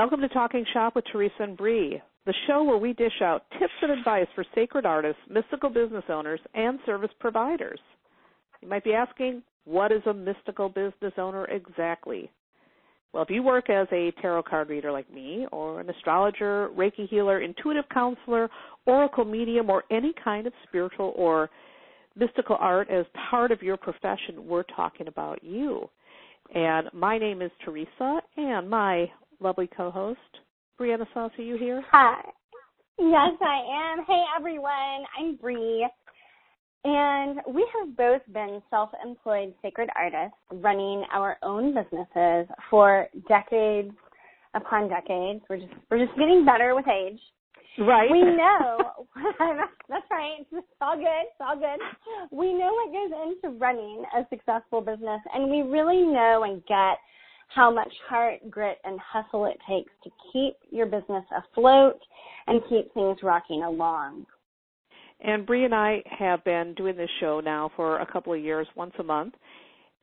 Welcome to Talking Shop with Theresa and Bree, the show where we dish out tips and advice for sacred artists, mystical business owners, and service providers. You might be asking, what is a mystical business owner exactly? Well, if you work as a tarot card reader like me, or an astrologer, Reiki healer, intuitive counselor, oracle medium, or any kind of spiritual or mystical art as part of your profession, we're talking about you. And my name is Theresa, and my lovely co-host, Briana Saussy. Are you here? Hi. Yes, I am. Hey, everyone. I'm Bree. And we have both been self-employed sacred artists running our own businesses for decades upon decades. We're just we're just getting better with age. Right. We know that's right. It's all good. It's all good. We know what goes into running a successful business and we really know and get how much heart, grit, and hustle it takes to keep your business afloat and keep things rocking along. And Bree and I have been doing this show now for a couple of years, once a month.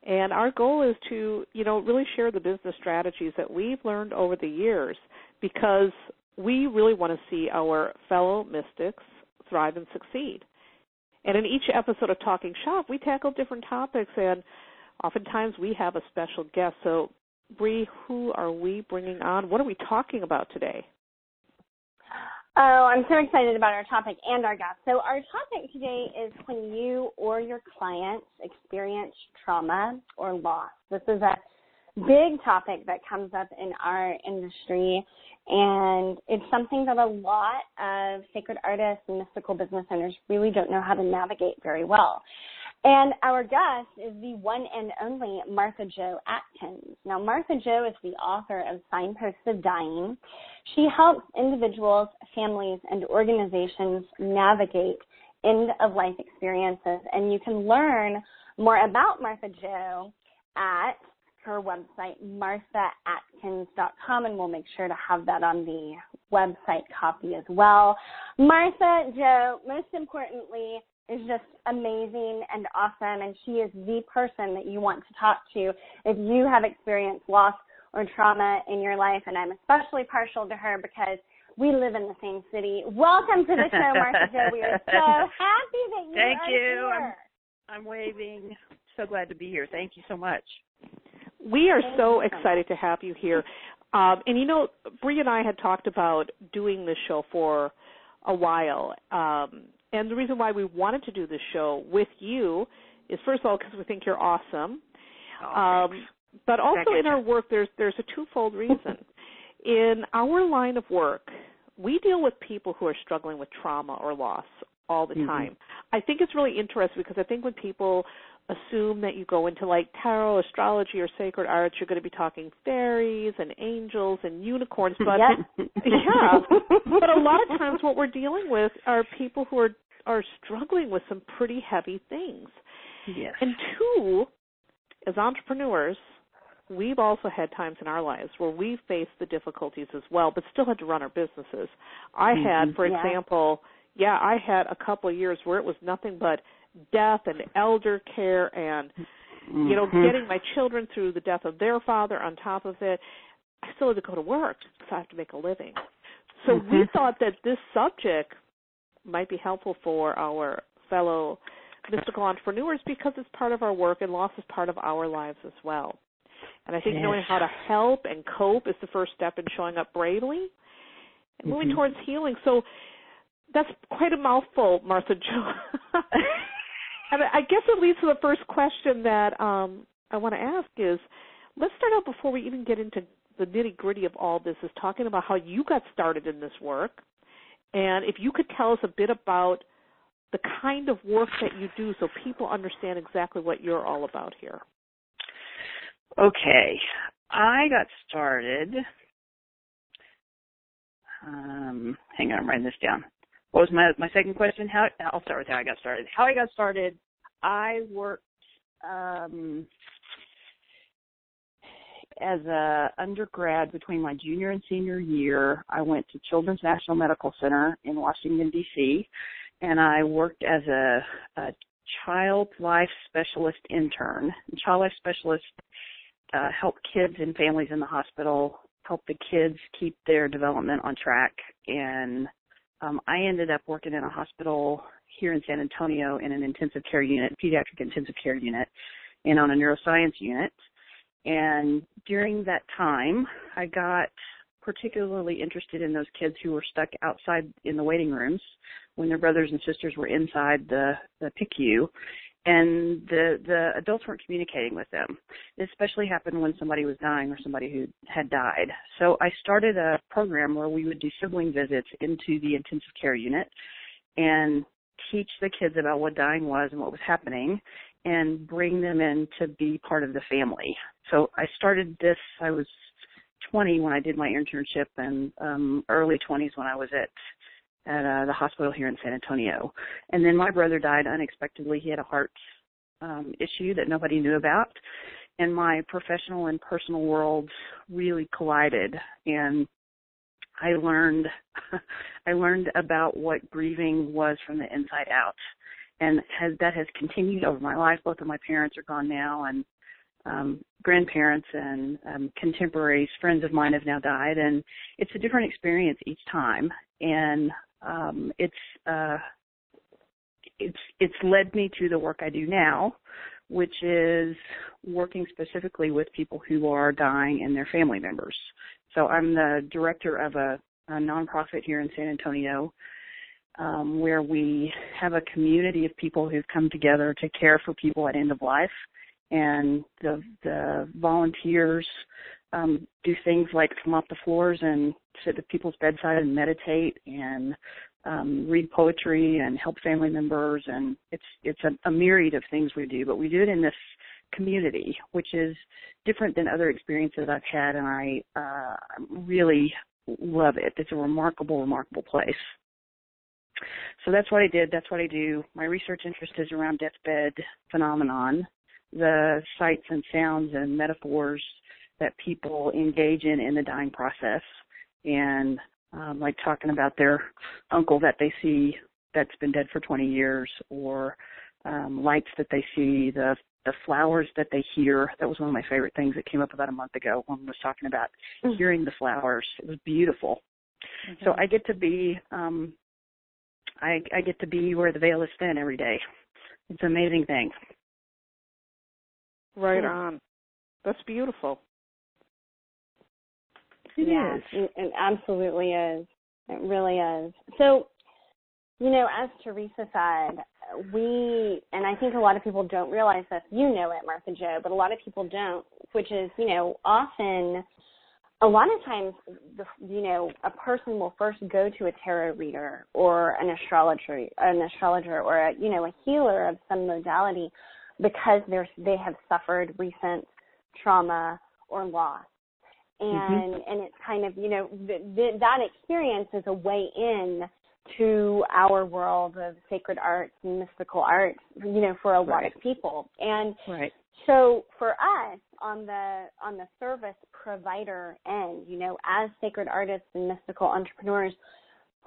And our goal is to, you know, really share the business strategies that we've learned over the years because we really want to see our fellow mystics thrive and succeed. And in each episode of Talking Shop, we tackle different topics and oftentimes we have a special guest. So Bree, who are we bringing on? What are we talking about today? Oh, I'm so excited about our topic and our guest. So, our topic today is when you or your clients experience trauma or loss. This is a big topic that comes up in our industry, and it's something that a lot of sacred artists and mystical business owners really don't know how to navigate very well. And our guest is the one and only Martha Jo Atkins. Now, Martha Jo is the author of Signposts of Dying. She helps individuals, families, and organizations navigate end of life experiences. And you can learn more about Martha Jo at her website, marthaatkins.com, and we'll make sure to have that on the website copy as well. Martha Jo, most importantly, is just amazing and awesome and she is the person that you want to talk to if you have experienced loss or trauma in your life and I'm especially partial to her because we live in the same city. Welcome to the show, Martha Jo. We are so happy that you Thank are you. here. I'm, I'm waving. So glad to be here. Thank you so much. We are Thank so you so excited to have you here. Um, and you know, Bree and I had talked about doing this show for a while. Um, and the reason why we wanted to do this show with you is first of all because we think you're awesome. Oh, um, but also in our work, there's there's a twofold reason. in our line of work, we deal with people who are struggling with trauma or loss all the Mhm. time. I think it's really interesting because I think when people assume that you go into like tarot, astrology, or sacred arts, you're going to be talking fairies and angels and unicorns. But yeah, but a lot of times what we're dealing with are people who are are struggling with some pretty heavy things. yes. And two, as entrepreneurs, we've also had times in our lives where we faced the difficulties as well, but still had to run our businesses. I had, Mhm. for Yeah. example, yeah, I had a couple of years where it was nothing but death and elder care and you know, Mhm. getting my children through the death of their father on top of it. I still had to go to work because I have to make a living. So we Mhm. thought that this subject might be helpful for our fellow mystical entrepreneurs because it's part of our work and loss is part of our lives as well. And I think Yes. knowing how to help and cope is the first step in showing up bravely and moving Mhm. towards healing. So that's quite a mouthful, Martha Jo. and I guess it leads to the first question that um, I want to ask is let's start out before we even get into the nitty gritty of all this is talking about how you got started in this work. And if you could tell us a bit about the kind of work that you do so people understand exactly what you're all about here. Okay. I got started. Um, hang on, I'm writing this down. What was my my second question? How I'll start with how I got started. How I got started, I worked um as a undergrad between my junior and senior year. I went to Children's National Medical Center in Washington D.C. and I worked as a, a child life specialist intern. Child life specialist uh, help kids and families in the hospital help the kids keep their development on track. And um, I ended up working in a hospital here in San Antonio in an intensive care unit, pediatric intensive care unit, and on a neuroscience unit. And during that time, I got particularly interested in those kids who were stuck outside in the waiting rooms when their brothers and sisters were inside the the PICU and the the adults weren't communicating with them. It especially happened when somebody was dying or somebody who had died. So I started a program where we would do sibling visits into the intensive care unit and teach the kids about what dying was and what was happening and bring them in to be part of the family. So I started this I was 20 when I did my internship and um early 20s when I was at at uh, the hospital here in San Antonio. And then my brother died unexpectedly. He had a heart um, issue that nobody knew about, and my professional and personal worlds really collided. And I learned, I learned about what grieving was from the inside out, and has that has continued over my life. Both of my parents are gone now, and um, grandparents and um, contemporaries, friends of mine have now died, and it's a different experience each time. And um, it's uh, it's it's led me to the work I do now, which is working specifically with people who are dying and their family members. So I'm the director of a, a nonprofit here in San Antonio. Um, where we have a community of people who've come together to care for people at end of life, and the the volunteers um, do things like come off the floors and sit at people's bedside and meditate and um, read poetry and help family members and it's it's a, a myriad of things we do, but we do it in this community, which is different than other experiences I've had, and I uh, really love it. It's a remarkable, remarkable place. So that's what I did. That's what I do. My research interest is around deathbed phenomenon, the sights and sounds and metaphors that people engage in in the dying process and um, like talking about their uncle that they see that's been dead for 20 years or um, lights that they see, the the flowers that they hear. That was one of my favorite things that came up about a month ago. One was talking about mm-hmm. hearing the flowers. It was beautiful. Mm-hmm. So I get to be um I I get to be where the veil is thin every day. It's an amazing thing. Right on. That's beautiful. It yeah, is. It, it absolutely is. It really is. So, you know, as Theresa said, we, and I think a lot of people don't realize this. You know it, Martha Jo, but a lot of people don't, which is, you know, often, a lot of times, the, you know, a person will first go to a tarot reader or an astrologer, an astrologer or a, you know, a healer of some modality because they're, they have suffered recent trauma or loss Mm-hmm. and mm-hmm. and it's kind of you know th- th- that experience is a way in to our world of sacred arts and mystical arts you know for a lot right. of people and right. so for us on the on the service provider end you know as sacred artists and mystical entrepreneurs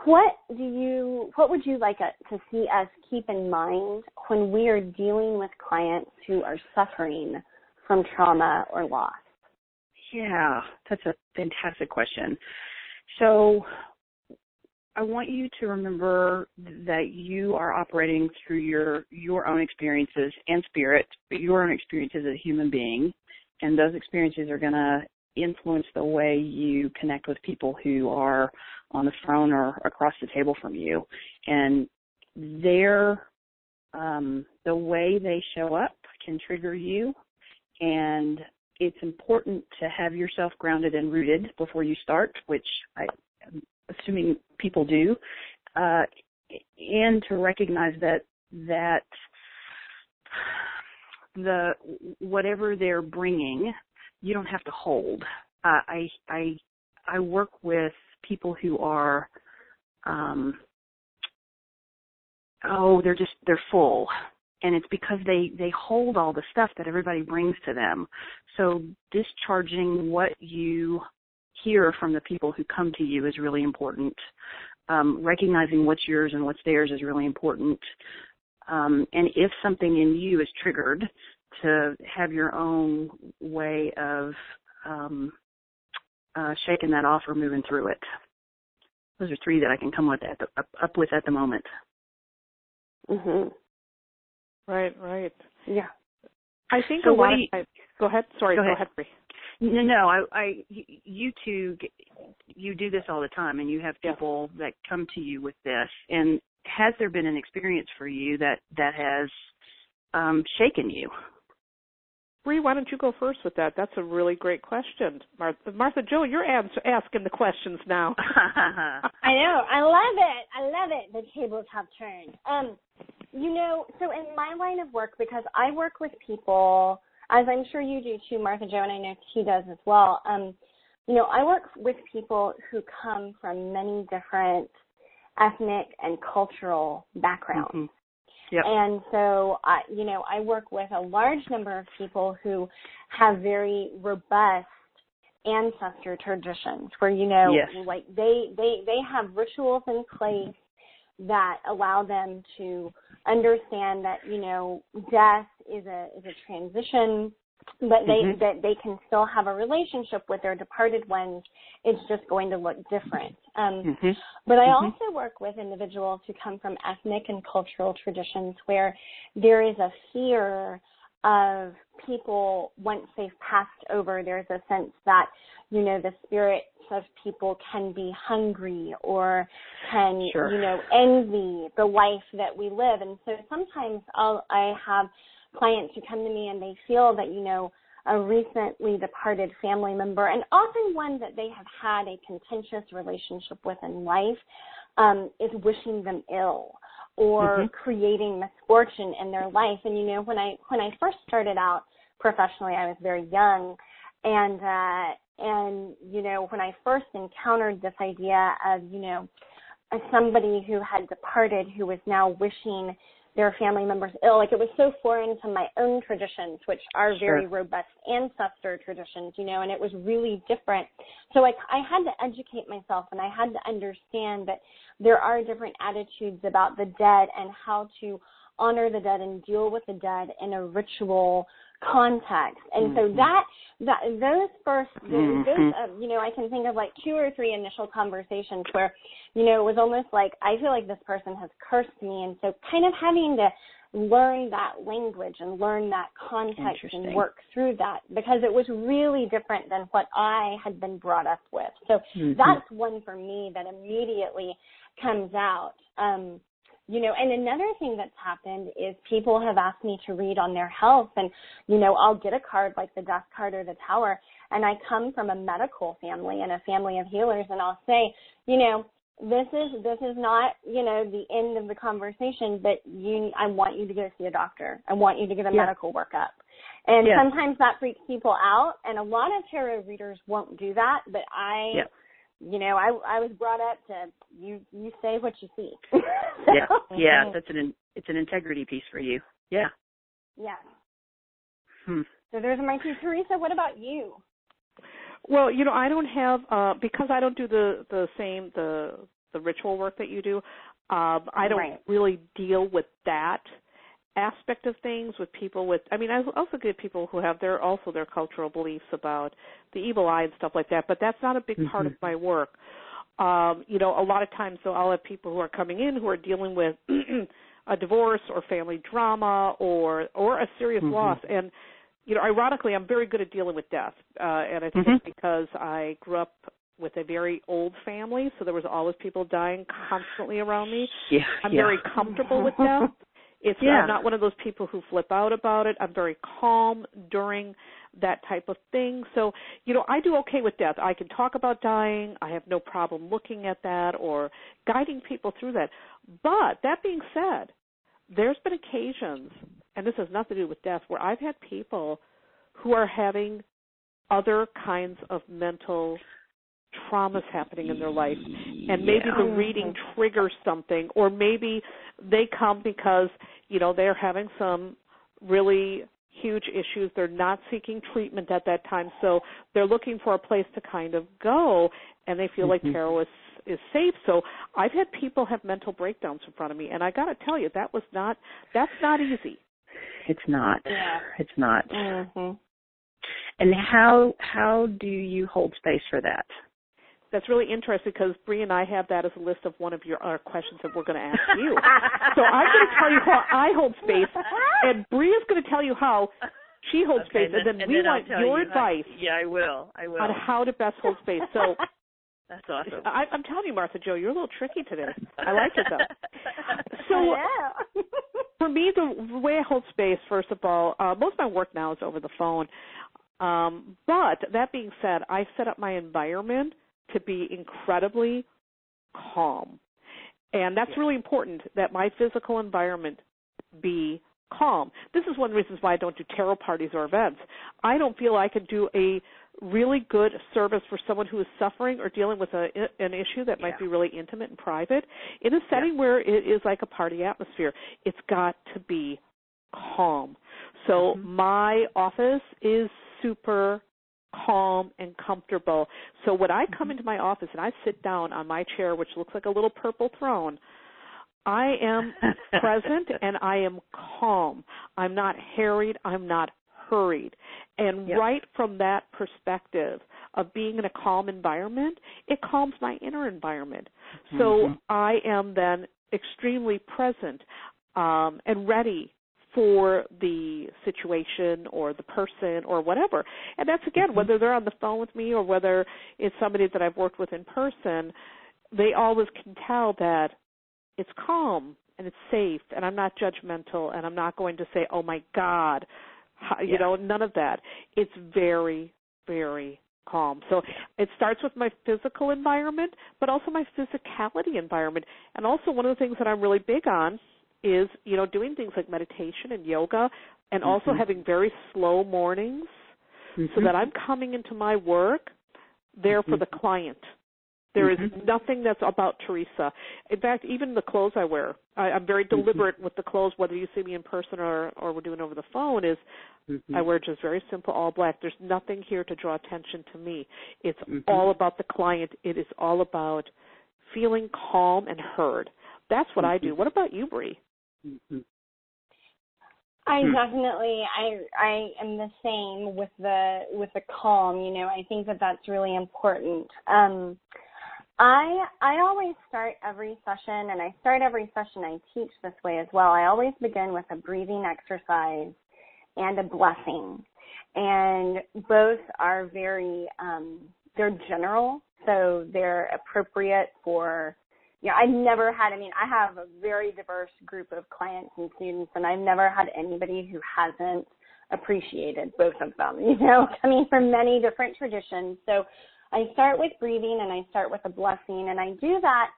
what do you what would you like uh, to see us keep in mind when we are dealing with clients who are suffering from trauma or loss yeah, that's a fantastic question. So I want you to remember that you are operating through your your own experiences and spirit, but your own experiences as a human being, and those experiences are going to influence the way you connect with people who are on the phone or across the table from you, and their um, the way they show up can trigger you, and it's important to have yourself grounded and rooted before you start, which I am assuming people do, uh, and to recognize that that the whatever they're bringing, you don't have to hold. Uh, I I I work with people who are um, oh they're just they're full. And it's because they they hold all the stuff that everybody brings to them. So discharging what you hear from the people who come to you is really important. Um, recognizing what's yours and what's theirs is really important. Um, and if something in you is triggered to have your own way of um, uh, shaking that off or moving through it. Those are three that I can come with at the, up, up with at the moment. Mhm. Right, right. Yeah. I think So a what lot do of times. Go ahead. Sorry. Go Go ahead. ahead. No, no, I, I, you two, you do this all the time, and you have Yeah. people that come to you with this. And has there been an experience for you that that has um, shaken you? Bree, why don't you go first with that? That's a really great question. Martha, Martha Jo, you're ans- asking the questions now. I know. I love it. I love it. The tabletop turn. Um, you know, so in my line of work, because I work with people, as I'm sure you do too, Martha Jo, and I know she does as well. Um, you know, I work with people who come from many different ethnic and cultural backgrounds. Mhm. Yep. And so, I, you know, I work with a large number of people who have very robust ancestor traditions where, you know, Yes. like they, they, they have rituals in place that allow them to understand that, you know, death is a, is a transition, but they, Mhm. that they can still have a relationship with their departed ones. It's just going to look different. Um, Mhm. but I Mhm. also work with individuals who come from ethnic and cultural traditions where there is a fear of people once they've passed over, there's a sense that, you know, the spirits of people can be hungry or can, Sure. you know, envy the life that we live. And so sometimes I'll, I have clients who come to me and they feel that, you know, a recently departed family member and often one that they have had a contentious relationship with in life um, is wishing them ill or Mhm. creating misfortune in their life. And you know, when I when I first started out professionally, I was very young, and uh, and you know, when I first encountered this idea of you know, somebody who had departed who was now wishing their family members ill, like it was so foreign to my own traditions, which are very Sure. robust ancestor traditions, you know, and it was really different. So I, I had to educate myself and I had to understand that there are different attitudes about the dead and how to honor the dead and deal with the dead in a ritual context. And so Mhm. that that those first those, those uh, you know I can think of like two or three initial conversations where you know it was almost like I feel like this person has cursed me, and so kind of having to learn that language and learn that context and work through that because it was really different than what I had been brought up with. So Mhm. that's one for me that immediately comes out. Um, you know, and another thing that's happened is people have asked me to read on their health and, you know, I'll get a card like the death card or the tower and I come from a medical family and a family of healers and I'll say, you know, this is this is not, you know, the end of the conversation, but you I want you to go see a doctor. I want you to get a Yeah. medical workup. And Yeah. sometimes that freaks people out and a lot of tarot readers won't do that, but I Yeah. You know, I I was brought up to you you say what you see. Yeah. Yeah. That's an it's an integrity piece for you. Yeah. Yeah. Hmm. So there's my two. Theresa, what about you? Well, you know, I don't have uh because I don't do the the same the the ritual work that you do. Um I don't Right. really deal with that aspect of things with people with I mean I also get people who have their also their cultural beliefs about the evil eye and stuff like that, but that's not a big part of Mhm. my work. Um, you know, a lot of times so I'll have people who are coming in who are dealing with a divorce or family drama or or a serious Mhm. loss and you know, ironically, I'm very good at dealing with death, uh, and I think it's because I grew up with a very old family, so there was always people dying constantly around me. Yeah. I'm yeah. very comfortable with death. It's Yeah. I'm not one of those people who flip out about it. I'm very calm during that type of thing. So, you know, I do okay with death. I can talk about dying. I have no problem looking at that or guiding people through that. But that being said, there's been occasions, and this has nothing to do with death, where I've had people who are having other kinds of mental traumas happening in their life and maybe Yeah. the reading triggers something or maybe they come because you know they're having some really huge issues they're not seeking treatment at that time so they're looking for a place to kind of go and they feel like Mhm. tarot is is safe so i've had people have mental breakdowns in front of me and i got to tell you that was not that's not easy It's not. Yeah. It's not. Mm-hmm. And how how do you hold space for that? That's really interesting because Bree and I have that as a list of one of your our questions that we're going to ask you. so I'm going to tell you how I hold space, and Bree is going to tell you how she holds okay, space, and then, and we then want your you advice. How, yeah, I will. I will. On how to best hold space. So that's awesome. I, I'm telling you, Martha Jo, you're a little tricky today. I like it though. So for me, the way I hold space, first of all, uh, most of my work now is over the phone. Um, but that being said, I set up my environment to be incredibly calm. And that's really important that my physical environment be calm. This is one of the reasons why I don't do tarot parties or events. I don't feel I can do a really good service for someone who is suffering or dealing with a, an issue that might yeah. be really intimate and private in a setting yeah. where it is like a party atmosphere. It's got to be calm. So mm-hmm. my office is super calm and comfortable. So when I come mm-hmm. into my office and I sit down on my chair, which looks like a little purple throne, I am present and I am calm. I'm not harried. I'm not hurried. And yep. right from that perspective of being in a calm environment, it calms my inner environment. So mm-hmm. I am then extremely present um, and ready for the situation or the person or whatever. And that's again, mm-hmm. whether they're on the phone with me or whether it's somebody that I've worked with in person, they always can tell that it's calm and it's safe and I'm not judgmental and I'm not going to say, oh my God, you yeah. know, none of that. It's very, very calm. So it starts with my physical environment, but also my physicality environment. And also one of the things that I'm really big on is you know doing things like meditation and yoga and mm-hmm. also having very slow mornings mm-hmm. so that I'm coming into my work there mm-hmm. for the client. There is Mm-hmm. nothing that's about Theresa. In fact, even the clothes I wear, I, I'm very Mm-hmm. deliberate with the clothes, whether you see me in person or or we're doing over the phone. Is Mm-hmm. I wear just very simple all black. There's nothing here to draw attention to me. It's all about the client. It is all about feeling calm and heard. That's what I do. What about you, Bree? Mm-hmm. I Hmm. definitely I I am the same with the with the calm, you know. I think that that's really important. Um I I always start every session and I start every session I teach this way as well. I always begin with a breathing exercise and a blessing. And both are very um they're general, so they're appropriate for yeah, I've never had, I mean, I have a very diverse group of clients and students, and I've never had anybody who hasn't appreciated both of them, you know, coming from many different traditions. So I start with breathing and I start with a blessing, and I do that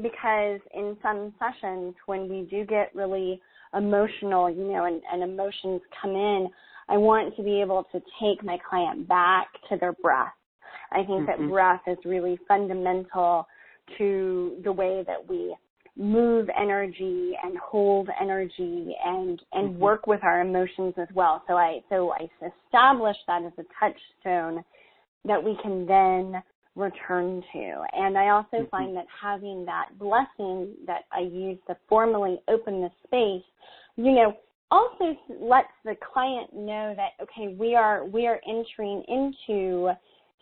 because in some sessions when we do get really emotional, you know, and, and emotions come in, I want to be able to take my client back to their breath. I think mm-hmm. that breath is really fundamental to the way that we move energy and hold energy and and mm-hmm. work with our emotions as well. So I so I establish that as a touchstone that we can then return to. And I also mm-hmm. find that having that blessing that I use to formally open the space, you know, also lets the client know that okay, we are we are entering into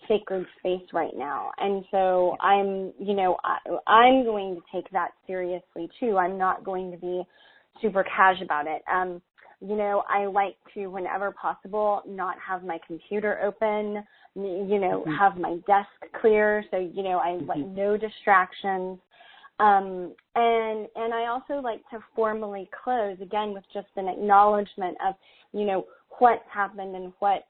sacred space right now. And so I'm, you know, I, I'm going to take that seriously too. I'm not going to be super cash about it. Um, you know, I like to, whenever possible, not have my computer open, you know, mm-hmm. have my desk clear. So, you know, I like Mm-hmm. no distractions. Um, and, and I also like to formally close again with just an acknowledgement of, you know, what's happened and what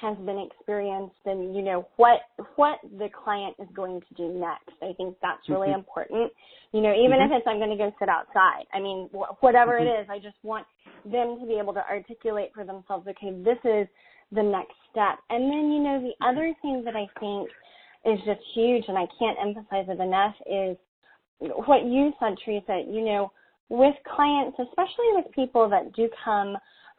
has been experienced and you know what what the client is going to do next i think that's really mm-hmm. important you know even mm-hmm. if it's i'm going to go sit outside i mean wh- whatever mm-hmm. it is i just want them to be able to articulate for themselves okay this is the next step and then you know the other thing that i think is just huge and i can't emphasize it enough is what you said theresa you know with clients especially with people that do come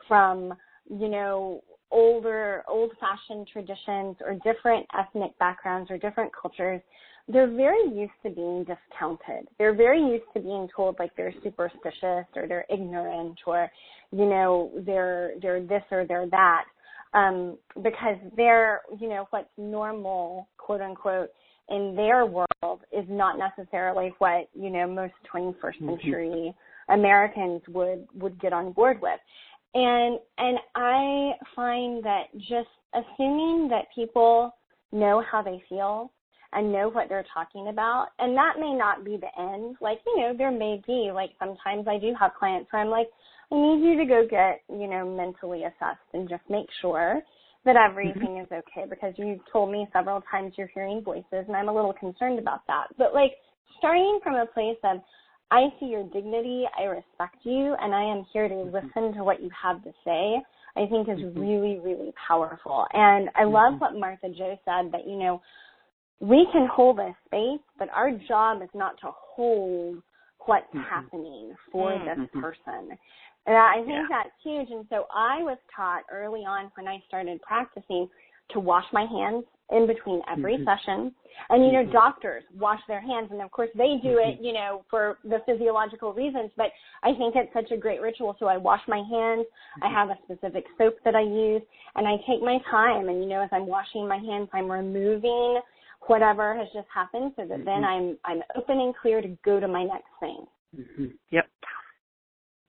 from you know older, old fashioned traditions or different ethnic backgrounds or different cultures, they're very used to being discounted. They're very used to being told like they're superstitious or they're ignorant or, you know, they're, they're this or they're that. um, because they're, you know, what's normal, quote unquote, in their world is not necessarily what, you know, most 21st mm-hmm. century Americans would, would get on board with. And, and I find that just assuming that people know how they feel and know what they're talking about, and that may not be the end. Like, you know, there may be, like, sometimes I do have clients where I'm like, I need you to go get, you know, mentally assessed and just make sure that everything mm-hmm. is okay because you've told me several times you're hearing voices and I'm a little concerned about that. But like starting from a place of I see your dignity, I respect you, and I am here to mm-hmm. listen to what you have to say, I think is mm-hmm. really, really powerful. And I love mm-hmm. what Martha Jo said that, you know, we can hold a space, but our job is not to hold what's happening for this person. And I think yeah. that's huge. And so I was taught early on when I started practicing to wash my hands in between every mm-hmm. session. And you know, mm-hmm. doctors wash their hands and of course they do it, mm-hmm. you know, for the physiological reasons, but I think it's such a great ritual. So I wash my hands, I mm-hmm. have a specific soap that I use, and I take my time and you know, as I'm washing my hands, I'm removing whatever has just happened so that mm-hmm. then I'm I'm open and clear to go to my next thing. Mm-hmm. Yep.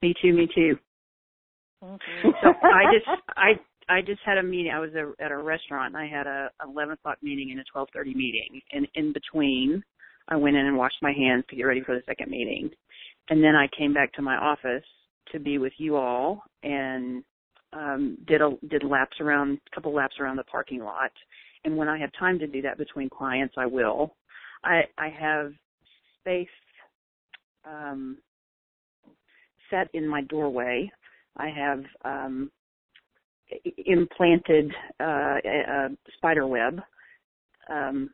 Me too. Me too. Mm-hmm. So I just I I just had a meeting. I was a, at a restaurant and I had a 11 o'clock meeting and a 12:30 meeting, and in between, I went in and washed my hands to get ready for the second meeting, and then I came back to my office to be with you all and um did a did laps around a couple laps around the parking lot and when I have time to do that between clients I will I I have space um set in my doorway. I have um, implanted uh, a, a spider web, um,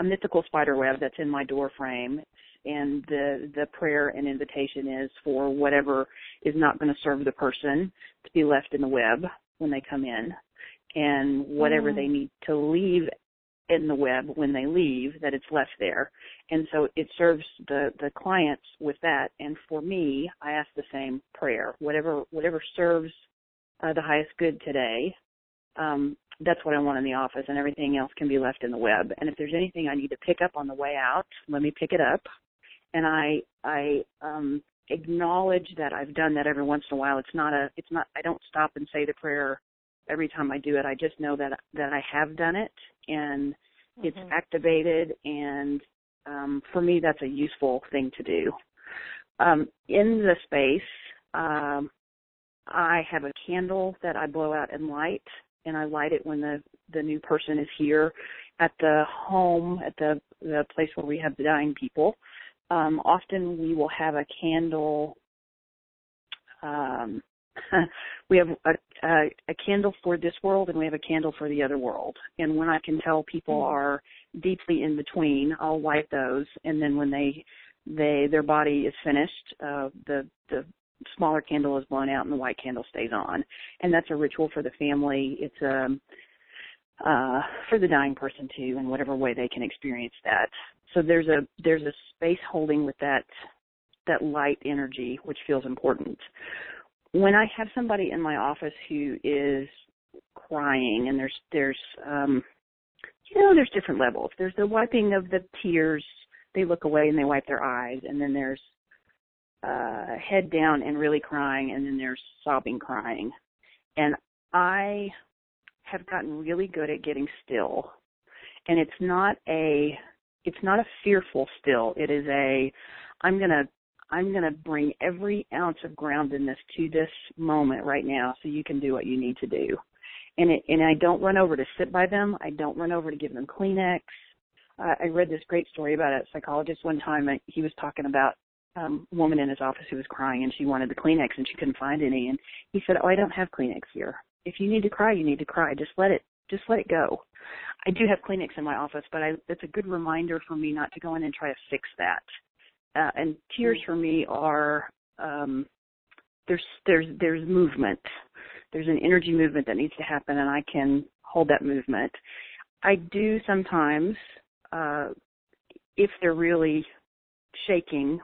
a mythical spider web that's in my door frame, and the the prayer and invitation is for whatever is not going to serve the person to be left in the web when they come in, and whatever mm. they need to leave in the web when they leave that it's left there. And so it serves the the clients with that. And for me i ask the same prayer. Whatever whatever serves uh, the highest good today um that's what i want in the office and everything else can be left in the web and if there's anything i need to pick up on the way out let me pick it up and i i um acknowledge that i've done that every once in a while it's not a it's not i don't stop and say the prayer every time I do it. I just know that that I have done it and mm-hmm. it's activated and um, for me that's a useful thing to do. Um, in the space, um, I have a candle that I blow out and light, and I light it when the the new person is here at the home at the the place where we have the dying people. Um, often we will have a candle um, we have a, a, a candle for this world and we have a candle for the other world. And when I can tell people mm-hmm. are deeply in between, I'll light those. And then when they they their body is finished, uh, the the smaller candle is blown out and the white candle stays on. And that's a ritual for the family. It's um uh for the dying person too in whatever way they can experience that. So there's a there's a space holding with that that light energy which feels important when I have somebody in my office who is crying and there's there's um you know there's different levels. There's the wiping of the tears. They look away and they wipe their eyes and then there's uh head down and really crying and then there's sobbing crying. And I have gotten really good at getting still. And it's not a it's not a fearful still. It is a I'm going to I'm going to bring every ounce of groundedness to this moment right now so you can do what you need to do. And it, and I don't run over to sit by them. I don't run over to give them Kleenex. Uh, I read this great story about a psychologist one time. And he was talking about um, woman in his office who was crying and she wanted the Kleenex and she couldn't find any. And he said, "Oh, I don't have Kleenex here. If you need to cry, you need to cry. Just let it, just let it go." I do have Kleenex in my office, but I, it's a good reminder for me not to go in and try to fix that uh, and tears for me are um, there's there's there's movement. There's an energy movement that needs to happen, and I can hold that movement. I do sometimes, uh, if they're really shaking,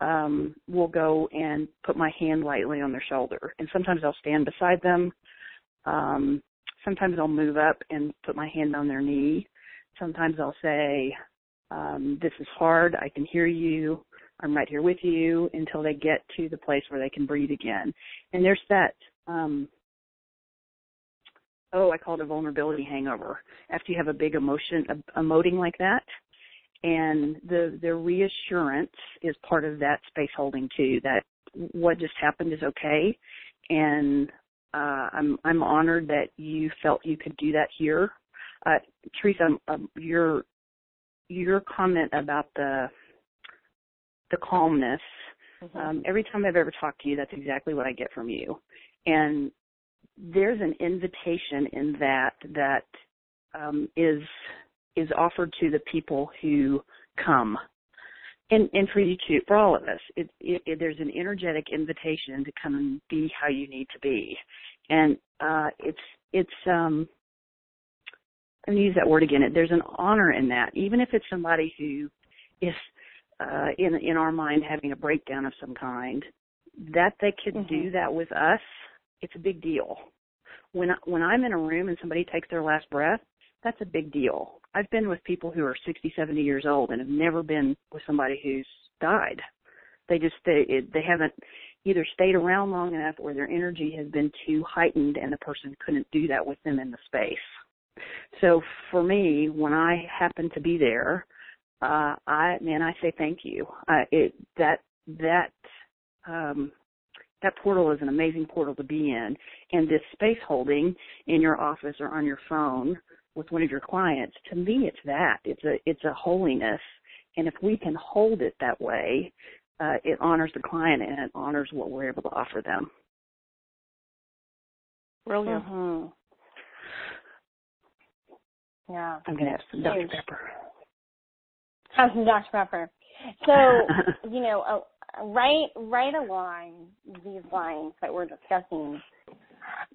um, will go and put my hand lightly on their shoulder, and sometimes I'll stand beside them. Um, sometimes I'll move up and put my hand on their knee. Sometimes I'll say, um, this is hard. I can hear you. I'm right here with you until they get to the place where they can breathe again. And there's that, um, oh, I call it a vulnerability hangover. After you have a big emotion, a, emoting like that, and the the reassurance is part of that space holding too. That what just happened is okay, and uh, I'm I'm honored that you felt you could do that here, uh, Theresa. Um, your your comment about the the calmness. Mm-hmm. Um, every time I've ever talked to you, that's exactly what I get from you, and there's an invitation in that that um, is is offered to the people who come. And and for you too for all of us it, it, it, there's an energetic invitation to come and be how you need to be. And uh it's it's um i'm going to use that word again. There's an honor in that. Even if it's somebody who is uh in in our mind having a breakdown of some kind that they could mm-hmm. do that with us it's a big deal. When I, when i'm in a room and somebody takes their last breath that's a big deal. I've been with people who are 60, 70 years old and have never been with somebody who's died. They just they they haven't either stayed around long enough or their energy has been too heightened and the person couldn't do that with them in the space. So for me, when I happen to be there, uh I man, I say thank you. Uh it that that um that portal is an amazing portal to be in. And this space holding in your office or on your phone with one of your clients, to me it's that. It's a it's a holiness. And if we can hold it that way, uh, it honors the client and it honors what we're able to offer them. Brilliant. Mm-hmm. Yeah. I'm gonna have some Dr. Pepper. Have some Dr. Pepper. So, you know, uh, right right along these lines that we're discussing,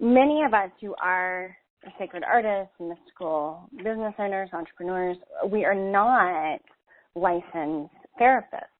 many of us who are sacred artists, mystical business owners, entrepreneurs, we are not licensed therapists.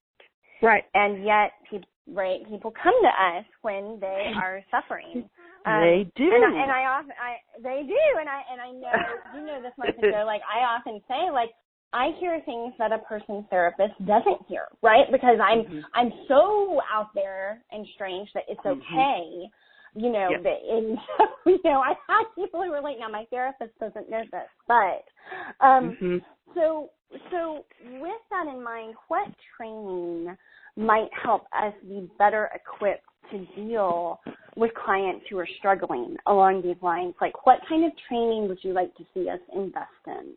Right. And yet, people, right, people come to us when they are suffering. Um, they do. And I, and I often, I, they do, and I, and I know, you know this, Marcia, like, I often say, like, I hear things that a person's therapist doesn't hear, right? Because I'm, mm-hmm. I'm so out there and strange that it's mm-hmm. okay. Mm-hmm you know, the, and you know, I have people who relate. Now, my therapist doesn't know this, but um, mm-hmm. so so with that in mind, what training might help us be better equipped to deal with clients who are struggling along these lines? Like, what kind of training would you like to see us invest in?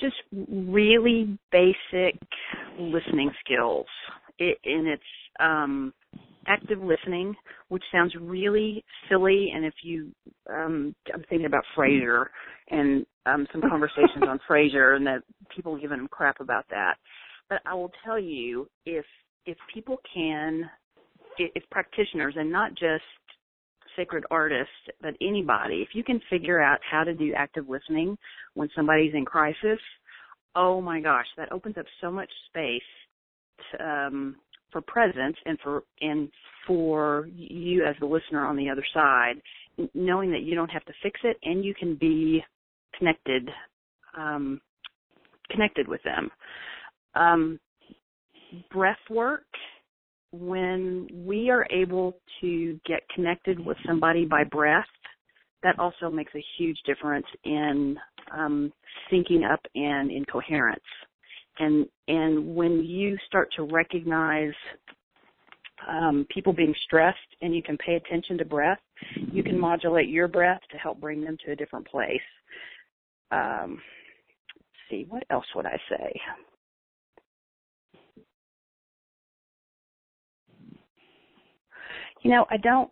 Just really basic listening skills, it, and it's um, active listening, which sounds really silly. And if you, um, I'm thinking about Frasier and um, some conversations on Frasier, and that people giving him crap about that. But I will tell you, if if people can, if practitioners and not just sacred artists, but anybody, if you can figure out how to do active listening when somebody's in crisis, oh my gosh, that opens up so much space to, um, for presence and for and for you as the listener on the other side, knowing that you don't have to fix it and you can be connected um, connected with them. Um, breath work when we are able to get connected with somebody by breath, that also makes a huge difference in um, syncing up and in coherence and and when you start to recognize um, people being stressed and you can pay attention to breath, you can modulate your breath to help bring them to a different place. Um, see, what else would I say? You know, I don't.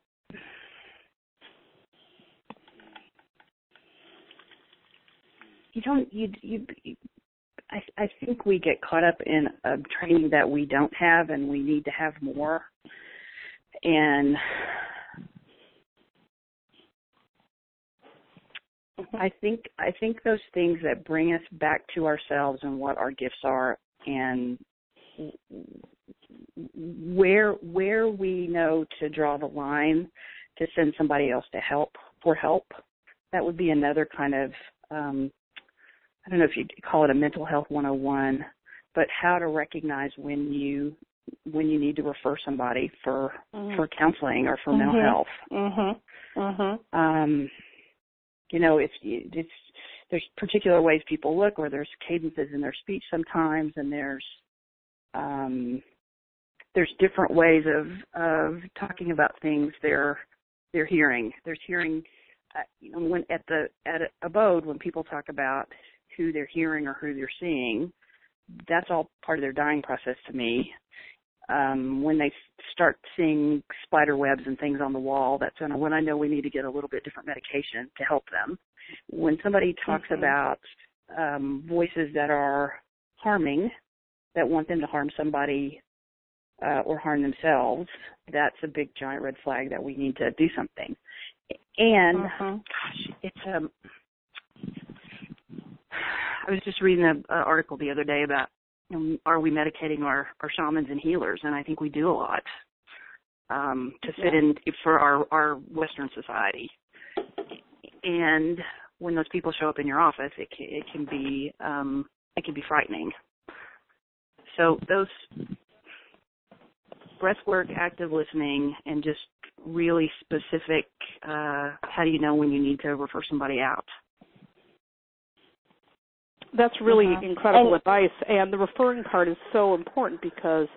You don't. You you I, I think we get caught up in a training that we don't have and we need to have more. And I think I think those things that bring us back to ourselves and what our gifts are and where where we know to draw the line to send somebody else to help for help that would be another kind of um, I don't know if you'd call it a mental health 101, but how to recognize when you when you need to refer somebody for mm-hmm. for counseling or for mm-hmm. mental health. Mhm. Mhm. Um, you know, it's it's there's particular ways people look, or there's cadences in their speech sometimes, and there's um, there's different ways of of talking about things they're they're hearing. There's hearing, uh, you know, when at the at abode when people talk about who they're hearing or who they're seeing, that's all part of their dying process to me. Um, when they start seeing spider webs and things on the wall, that's when I know we need to get a little bit different medication to help them. When somebody talks mm-hmm. about um, voices that are harming, that want them to harm somebody uh, or harm themselves, that's a big giant red flag that we need to do something. And mm-hmm. gosh, it's um I was just reading an article the other day about you know, are we medicating our, our shamans and healers, and I think we do a lot um, to fit yeah. in for our, our Western society. And when those people show up in your office, it can, it can be um, it can be frightening. So those breath work, active listening, and just really specific. Uh, how do you know when you need to refer somebody out? That's really uh-huh. incredible and, advice, and the referring part is so important because,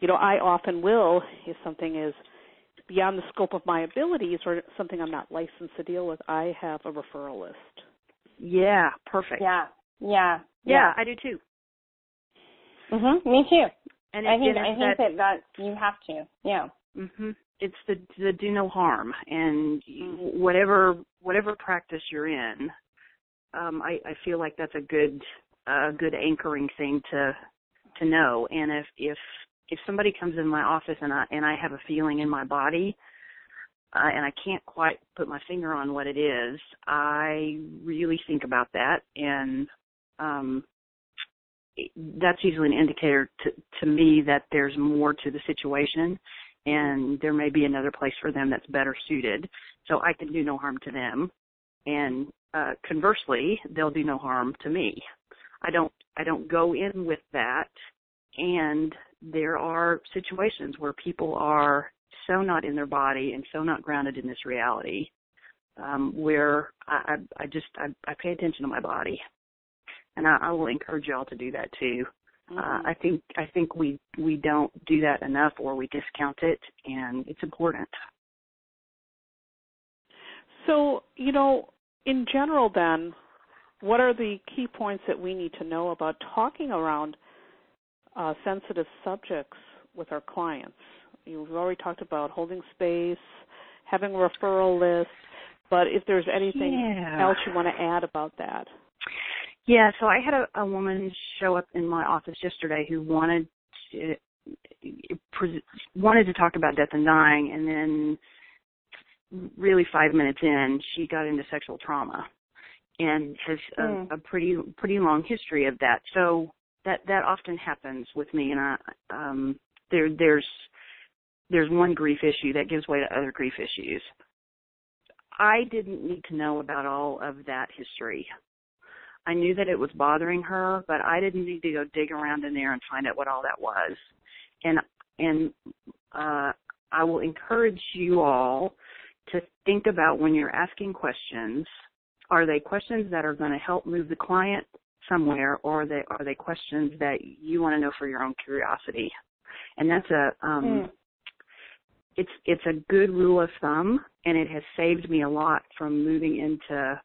you know, I often will if something is beyond the scope of my abilities or something I'm not licensed to deal with, I have a referral list. Yeah, perfect. Yeah, yeah, yeah. yeah I do too. Mhm. Me too. And I think I think that, that that you have to. Yeah. Mhm. It's the the do no harm, and mm-hmm. whatever whatever practice you're in, um, I, I feel like that's a good a good anchoring thing to to know. And if if if somebody comes in my office and I and I have a feeling in my body uh, and I can't quite put my finger on what it is, I really think about that. And um that's usually an indicator to to me that there's more to the situation. And there may be another place for them that's better suited. So I can do no harm to them. And uh, conversely, they'll do no harm to me. I don't I don't go in with that, and there are situations where people are so not in their body and so not grounded in this reality, um, where I, I, I just I, I pay attention to my body, and I, I will encourage y'all to do that too. Uh, mm-hmm. Uh, I think I think we we don't do that enough, or we discount it, and it's important. So you know, in general, then, what are the key points that we need to know about talking around uh, sensitive subjects with our clients? You've already talked about holding space, having a referral list, but if there's anything yeah. else you want to add about that. Yeah, so I had a, a woman show up in my office yesterday who wanted to wanted to talk about death and dying, and then really five minutes in, she got into sexual trauma and has a, mm. a pretty pretty long history of that. So that that often happens with me, and I um, there there's there's one grief issue that gives way to other grief issues. I didn't need to know about all of that history. I knew that it was bothering her, but I didn't need to go dig around in there and find out what all that was. And and uh, I will encourage you all to think about when you're asking questions, are they questions that are going to help move the client somewhere or are they are they questions that you want to know for your own curiosity? And that's a um mm. it's it's a good rule of thumb and it has saved me a lot from moving into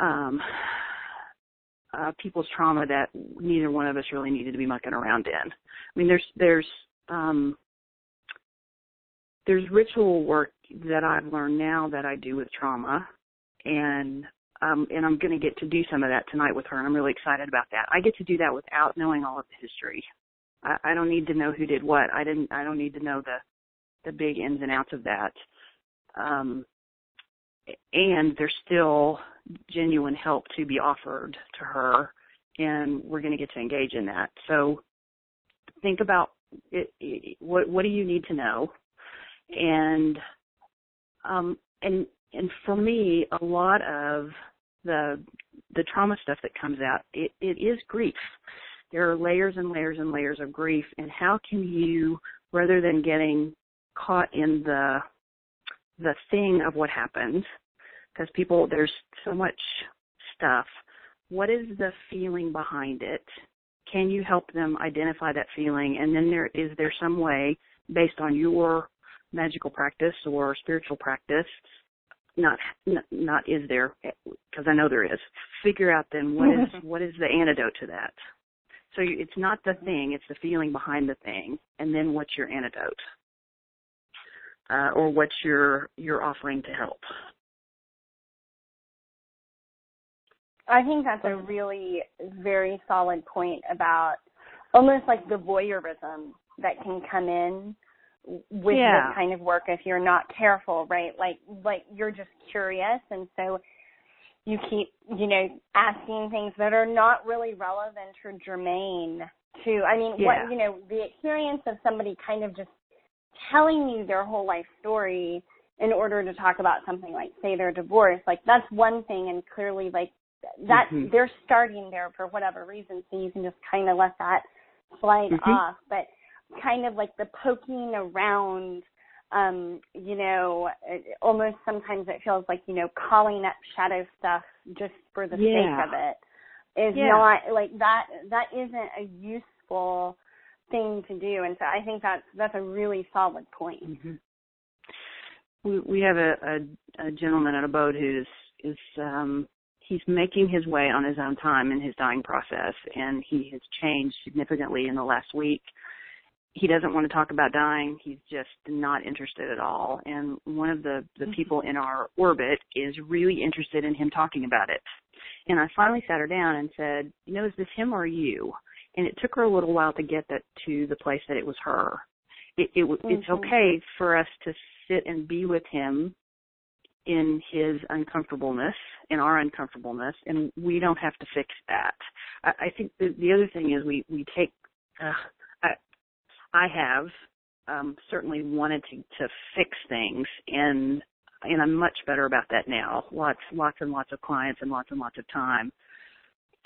um uh people's trauma that neither one of us really needed to be mucking around in. I mean there's there's um there's ritual work that I've learned now that I do with trauma, and um, and I'm going to get to do some of that tonight with her, and I'm really excited about that. I get to do that without knowing all of the history. I, I don't need to know who did what. I didn't. I don't need to know the the big ins and outs of that. Um, and there's still genuine help to be offered to her, and we're going to get to engage in that. So think about it, it, what what do you need to know and um, and and for me, a lot of the the trauma stuff that comes out, it, it is grief. There are layers and layers and layers of grief, and how can you, rather than getting caught in the the thing of what happened, because people there's so much stuff. What is the feeling behind it? Can you help them identify that feeling? And then there is there some way based on your magical practice or spiritual practice not not is there because I know there is. Figure out then what is what is the antidote to that. So it's not the thing; it's the feeling behind the thing, and then what's your antidote, uh, or what's your your offering to help. I think that's a really very solid point about almost like the voyeurism that can come in with yeah. this kind of work if you're not careful, right? Like like you're just curious and so you keep, you know, asking things that are not really relevant or germane to I mean, yeah. what you know, the experience of somebody kind of just telling you their whole life story in order to talk about something like say their divorce, like that's one thing and clearly like that mm-hmm. they're starting there for whatever reason, so you can just kind of let that slide mm-hmm. off. But kind of like the poking around um you know almost sometimes it feels like you know calling up shadow stuff just for the yeah. sake of it is yeah. not like that that isn't a useful thing to do and so i think that's that's a really solid point mm-hmm. we we have a, a a gentleman at Abode who's is um he's making his way on his own time in his dying process and he has changed significantly in the last week he doesn't want to talk about dying. He's just not interested at all. And one of the, the mm-hmm. people in our orbit is really interested in him talking about it. And I finally sat her down and said, you know, is this him or you? And it took her a little while to get that to the place that it was her. It, it mm-hmm. it's okay for us to sit and be with him in his uncomfortableness, in our uncomfortableness, and we don't have to fix that. I, I think the, the other thing is we we take. Uh, I have um, certainly wanted to, to fix things, and and I'm much better about that now. Lots, lots and lots of clients and lots and lots of time.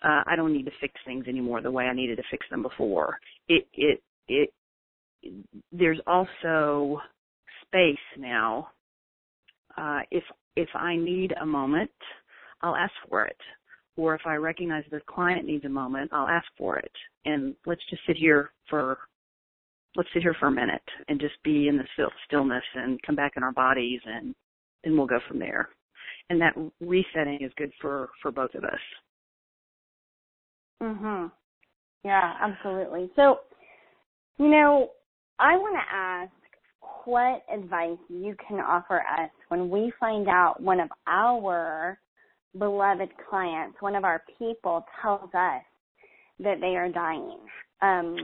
Uh, I don't need to fix things anymore the way I needed to fix them before. It, it, it. There's also space now. Uh, if if I need a moment, I'll ask for it. Or if I recognize the client needs a moment, I'll ask for it. And let's just sit here for let's sit here for a minute and just be in the stillness and come back in our bodies and then we'll go from there. And that resetting is good for for both of us. Mhm. Yeah, absolutely. So, you know, I want to ask what advice you can offer us when we find out one of our beloved clients, one of our people tells us that they are dying. Um,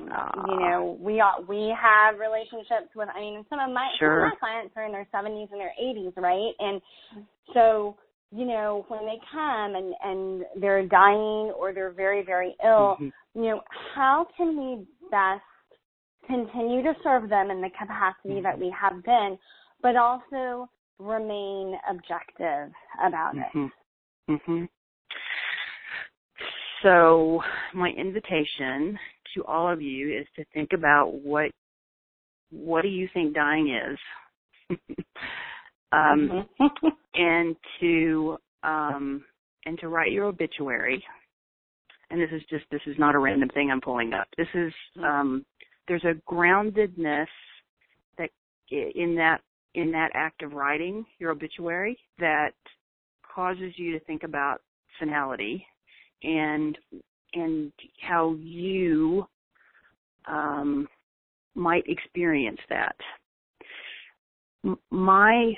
you know, we all, we have relationships with. I mean, some of my sure. some of my clients are in their seventies and their eighties, right? And so, you know, when they come and and they're dying or they're very very ill, mm-hmm. you know, how can we best continue to serve them in the capacity mm-hmm. that we have been, but also remain objective about mm-hmm. it? Mm-hmm. So, my invitation to all of you is to think about what what do you think dying is, um, mm-hmm. and to um, and to write your obituary. And this is just this is not a random thing I'm pulling up. This is um, there's a groundedness that in that in that act of writing your obituary that causes you to think about finality and and how you um, might experience that. M- my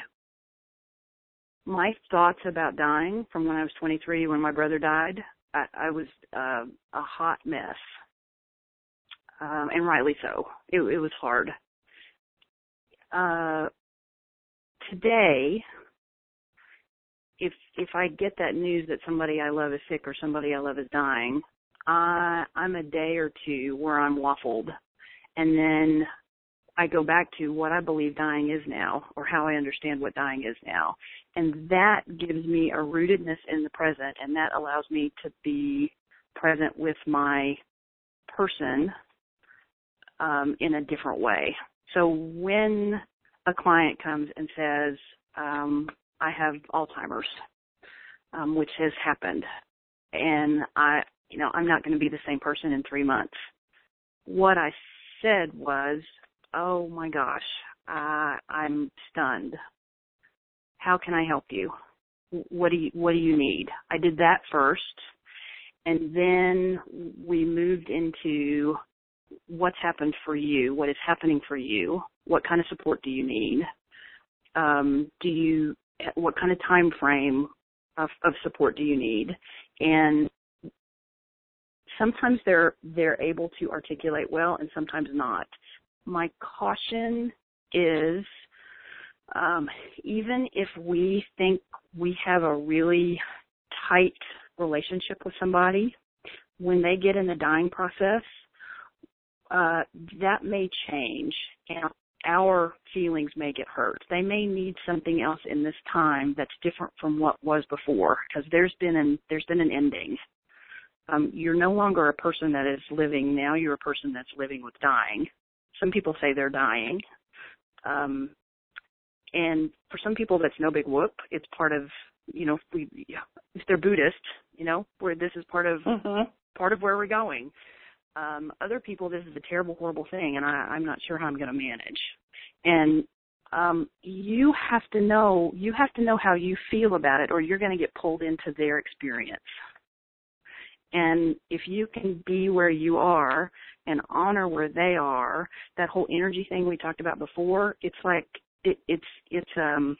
my thoughts about dying from when I was 23, when my brother died, I, I was uh, a hot mess, um, and rightly so. It, it was hard. Uh, today, if if I get that news that somebody I love is sick or somebody I love is dying, I I'm a day or two where I'm waffled, and then I go back to what I believe dying is now, or how I understand what dying is now, and that gives me a rootedness in the present and that allows me to be present with my person um, in a different way. So when a client comes and says, um, I have Alzheimer's, um, which has happened, and I, you know, I'm not going to be the same person in three months. What I said was, oh my gosh, uh, I'm stunned. How can I help you? What do you, what do you need? I did that first and then we moved into what's happened for you, what is happening for you, what kind of support do you need, um, do you, what kind of time frame of, of support do you need, and sometimes they're they're able to articulate well and sometimes not. My caution is um, even if we think we have a really tight relationship with somebody, when they get in the dying process, uh, that may change and our feelings may get hurt. They may need something else in this time that's different from what was before because there's been an there's been an ending. Um, you're no longer a person that is living now. You're a person that's living with dying. Some people say they're dying. Um, and for some people, that's no big whoop. It's part of, you know, we, if they're Buddhist, you know, where this is part of mm-hmm. part of where we're going. Um, other people, this is a terrible, horrible thing, and I, I'm not sure how I'm going to manage. And um, you have to know you have to know how you feel about it, or you're going to get pulled into their experience. And if you can be where you are and honor where they are, that whole energy thing we talked about before, it's like it, it's it's um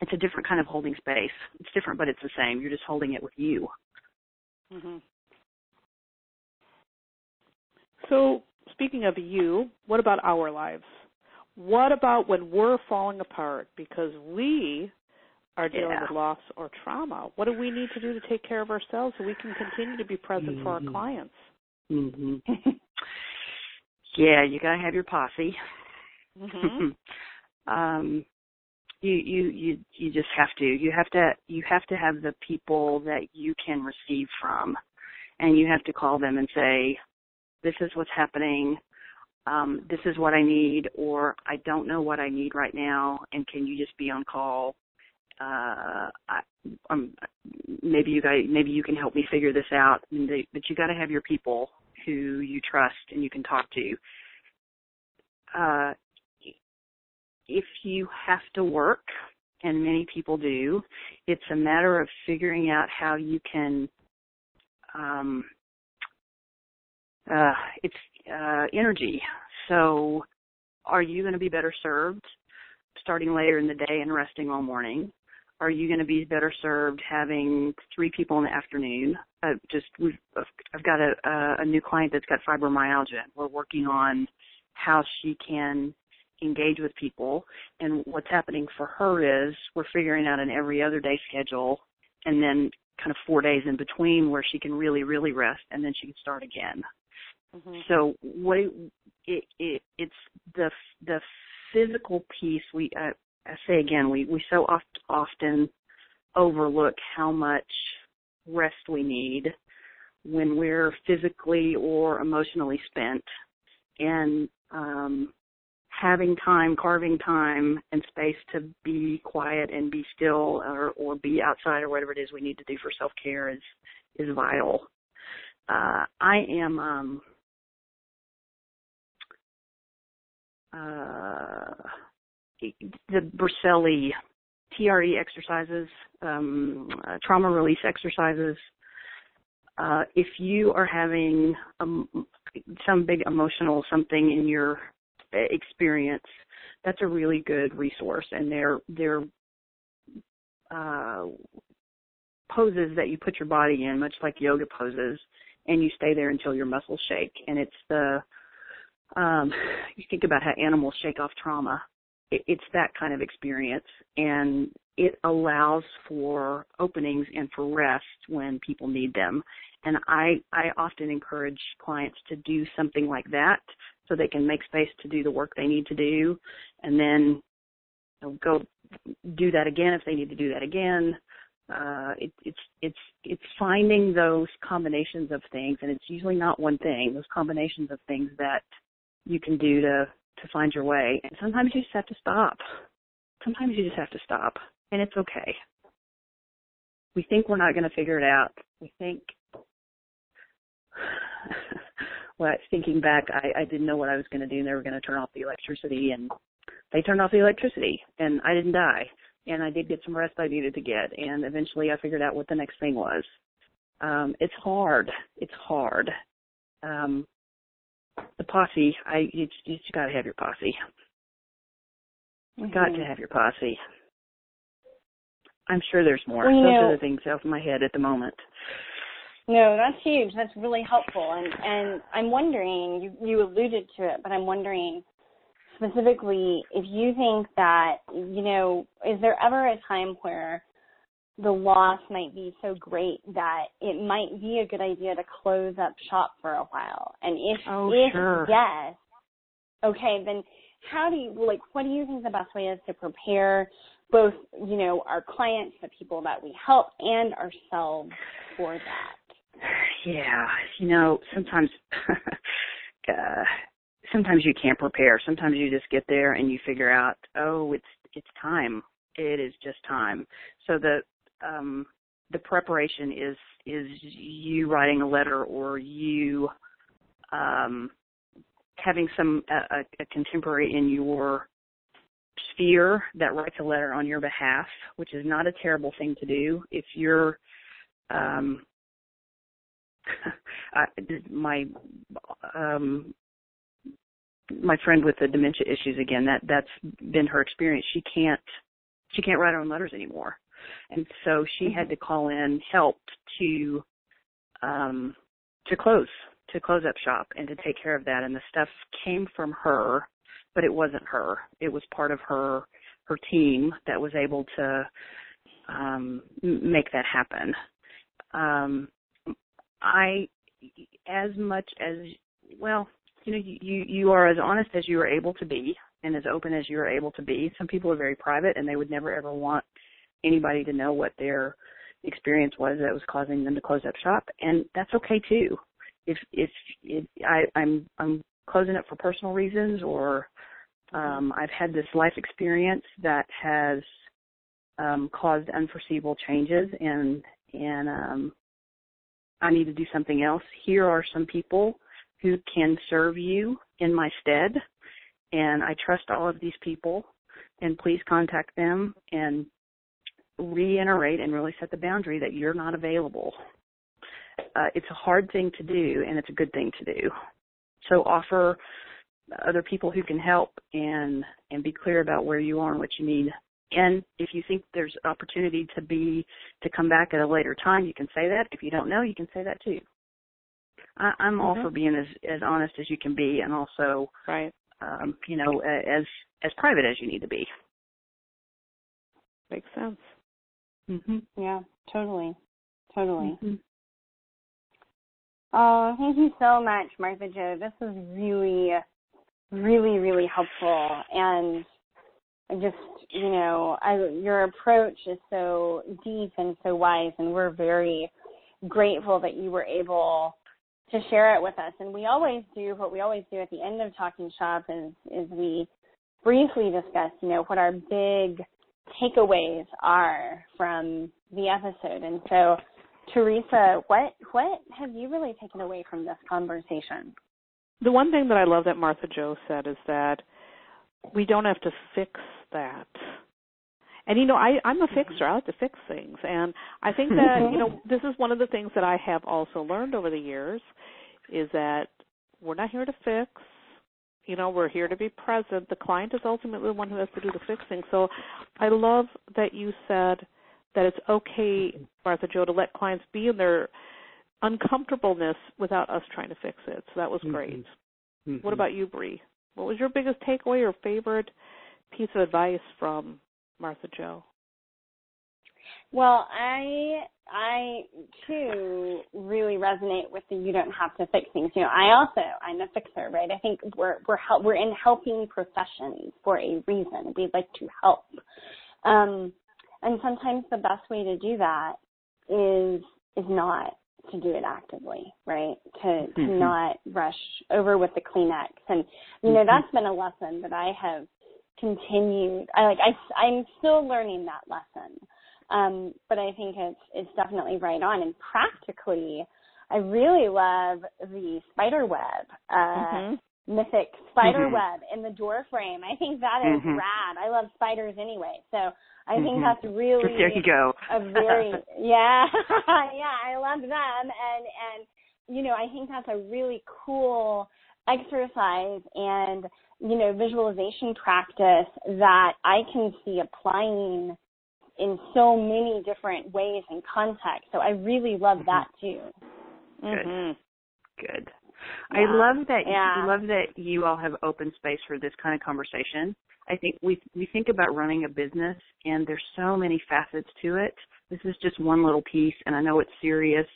it's a different kind of holding space. It's different, but it's the same. You're just holding it with you. Mm-hmm. So, speaking of you, what about our lives? What about when we're falling apart because we are dealing yeah. with loss or trauma? What do we need to do to take care of ourselves so we can continue to be present mm-hmm. for our clients? Mm-hmm. yeah, you got to have your posse. Mm-hmm. um, you you you you just have to you have to you have to have the people that you can receive from and you have to call them and say this is what's happening um this is what i need or i don't know what i need right now and can you just be on call uh I, um maybe you guys maybe you can help me figure this out they, but you got to have your people who you trust and you can talk to uh if you have to work, and many people do, it's a matter of figuring out how you can. Um, uh, it's uh, energy. So, are you going to be better served starting later in the day and resting all morning? Are you going to be better served having three people in the afternoon? Uh, just we've I've got a, a new client that's got fibromyalgia. We're working on how she can engage with people. And what's happening for her is we're figuring out an every other day schedule and then kind of four days in between where she can really, really rest and then she can start again. Mm-hmm. So what it, it, it, it's the the physical piece. We uh, I say again, we we so oft, often overlook how much rest we need when we're physically or emotionally spent, and um, having time, carving time and space to be quiet and be still or, or be outside or whatever it is we need to do for self care is is vital. Uh, I am um, uh, the Berceli TRE exercises, um, uh, trauma release exercises. Uh, if you are having um, some big emotional something in your experience, that's a really good resource. And they're they're uh, poses that you put your body in, much like yoga poses, and you stay there until your muscles shake. And it's the um, you think about how animals shake off trauma. It, it's that kind of experience, and it allows for openings and for rest when people need them. And I I often encourage clients to do something like that so they can make space to do the work they need to do and then you know, go do that again if they need to do that again. Uh, it, it's it's it's finding those combinations of things, and it's usually not one thing. Those combinations of things that you can do to to find your way. And sometimes you just have to stop. Sometimes you just have to stop, and it's okay. We think we're not going to figure it out. We think. well, thinking back, I, I didn't know what I was going to do, and they were going to turn off the electricity, and they turned off the electricity, and I didn't die. And I did get some rest I needed to get, and eventually I figured out what the next thing was. Um, it's hard. It's hard. Um, the posse, I you, you got to have your posse. Mm-hmm. Got to have your posse. I'm sure there's more. Well, Those know, are the things off my head at the moment. No, that's huge. That's really helpful. And and I'm wondering, you you alluded to it, but I'm wondering specifically if you think that, you know, is there ever a time where the loss might be so great that it might be a good idea to close up shop for a while? And if oh, if sure. yes, okay, then how do you like what do you think the best way is to prepare both, you know, our clients, the people that we help and ourselves for that? Yeah, you know, sometimes uh sometimes you can't prepare. Sometimes you just get there and you figure out, oh, it's it's time. It is just time. So the um the preparation is is you writing a letter or you um having some a, a contemporary in your sphere that writes a letter on your behalf, which is not a terrible thing to do. If you're um I, my um my friend with the dementia issues again that that's been her experience she can't she can't write her own letters anymore and so she had to call in help to um to close to close up shop and to take care of that. And the stuff came from her but it wasn't her. It was part of her her team that was able to um make that happen. Um i as much as well you know you you are as honest as you are able to be and as open as you are able to be. Some people are very private and they would never ever want anybody to know what their experience was that was causing them to close up shop and that's okay too if if, if i i'm i'm closing up for personal reasons or um i've had this life experience that has um caused unforeseeable changes and and um i need to do something else here are some people who can serve you in my stead. And I trust all of these people. And please contact them and reiterate and really set the boundary that you're not available. Uh, it's a hard thing to do, and it's a good thing to do. So offer other people who can help and and be clear about where you are and what you need. And if you think there's opportunity to be to come back at a later time, you can say that. If you don't know, you can say that too. I, I'm mm-hmm. all for being as as honest as you can be, and also, right, um, you know, as as private as you need to be. Makes sense. Mhm. Yeah, totally, totally. Mm-hmm. Oh, thank you so much, Martha Jo. This was really, really, really helpful, and I just, you know, I, your approach is so deep and so wise, and we're very grateful that you were able to share it with us. And we always do what we always do at the end of Talking Shop is is we briefly discuss, you know, what our big takeaways are from the episode. And so, Theresa, what what have you really taken away from this conversation? The one thing that I love that Martha Jo said is that we don't have to fix that. And you know, I I'm a fixer. I like to fix things, and I think that mm-hmm. you know this is one of the things that I have also learned over the years is that we're not here to fix. You know, we're here to be present. The client is ultimately the one who has to do the fixing. So, I love that you said that it's okay, Martha Jo, to let clients be in their uncomfortableness without us trying to fix it. So that was great. Mm-hmm. What about you, Bree? What was your biggest takeaway or favorite piece of advice from Martha Jo? Well, I I too really resonate with the you don't have to fix things. You know, I also I'm a fixer, right? I think we're we're help, we're in helping professions for a reason. We like to help. Um, and sometimes the best way to do that is is not to do it actively, right? To mm-hmm. to not rush over with the Kleenex. And you know, mm-hmm. that's been a lesson that I have continued. I like I I'm still learning that lesson. Um, but I think it's it's definitely right on. And practically, I really love the spider web. Uh, mm-hmm mythic spider mm-hmm. web in the door frame. I think that is mm-hmm. rad. I love spiders anyway, so I think mm-hmm. that's really there you go. a very yeah yeah I love them and and you know I think that's a really cool exercise and you know visualization practice that I can see applying in so many different ways and contexts. So I really love mm-hmm. that too. Good. Mm-hmm. Good. Yeah. I love that yeah. I love that you all have open space for this kind of conversation. I think we we think about running a business and there's so many facets to it. This is just one little piece and I know it's serious.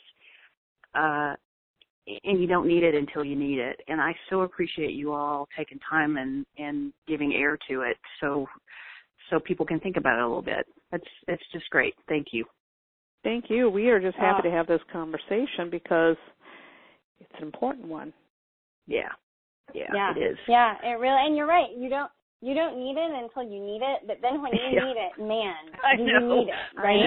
Uh and you don't need it until you need it. And I so appreciate you all taking time and and giving air to it so so people can think about it a little bit. That's it's just great. Thank you. Thank you. We are just happy uh, to have this conversation because it's an important one. Yeah. Yeah, yeah. it is. Yeah, it really and you're right. You don't you don't need it until you need it, but then when you yeah. need it, man, I do know. you need it, right?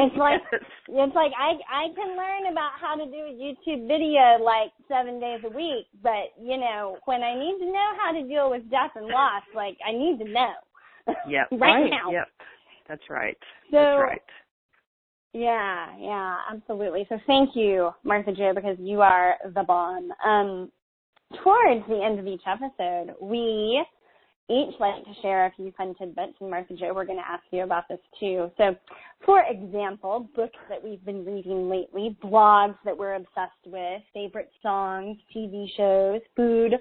It's like it's like I I can learn about how to do a YouTube video like seven days a week, but you know when I need to know how to deal with death and loss, like I need to know. Yep. right, right, now. Yep. That's right. So, That's right. Yeah, yeah, absolutely. So thank you, Martha Jo, because you are the bomb. Um, towards the end of each episode, we each like to share a few fun tidbits, and Martha Jo, we're going to ask you about this too. So, for example, books that we've been reading lately, blogs that we're obsessed with, favorite songs, TV shows, food,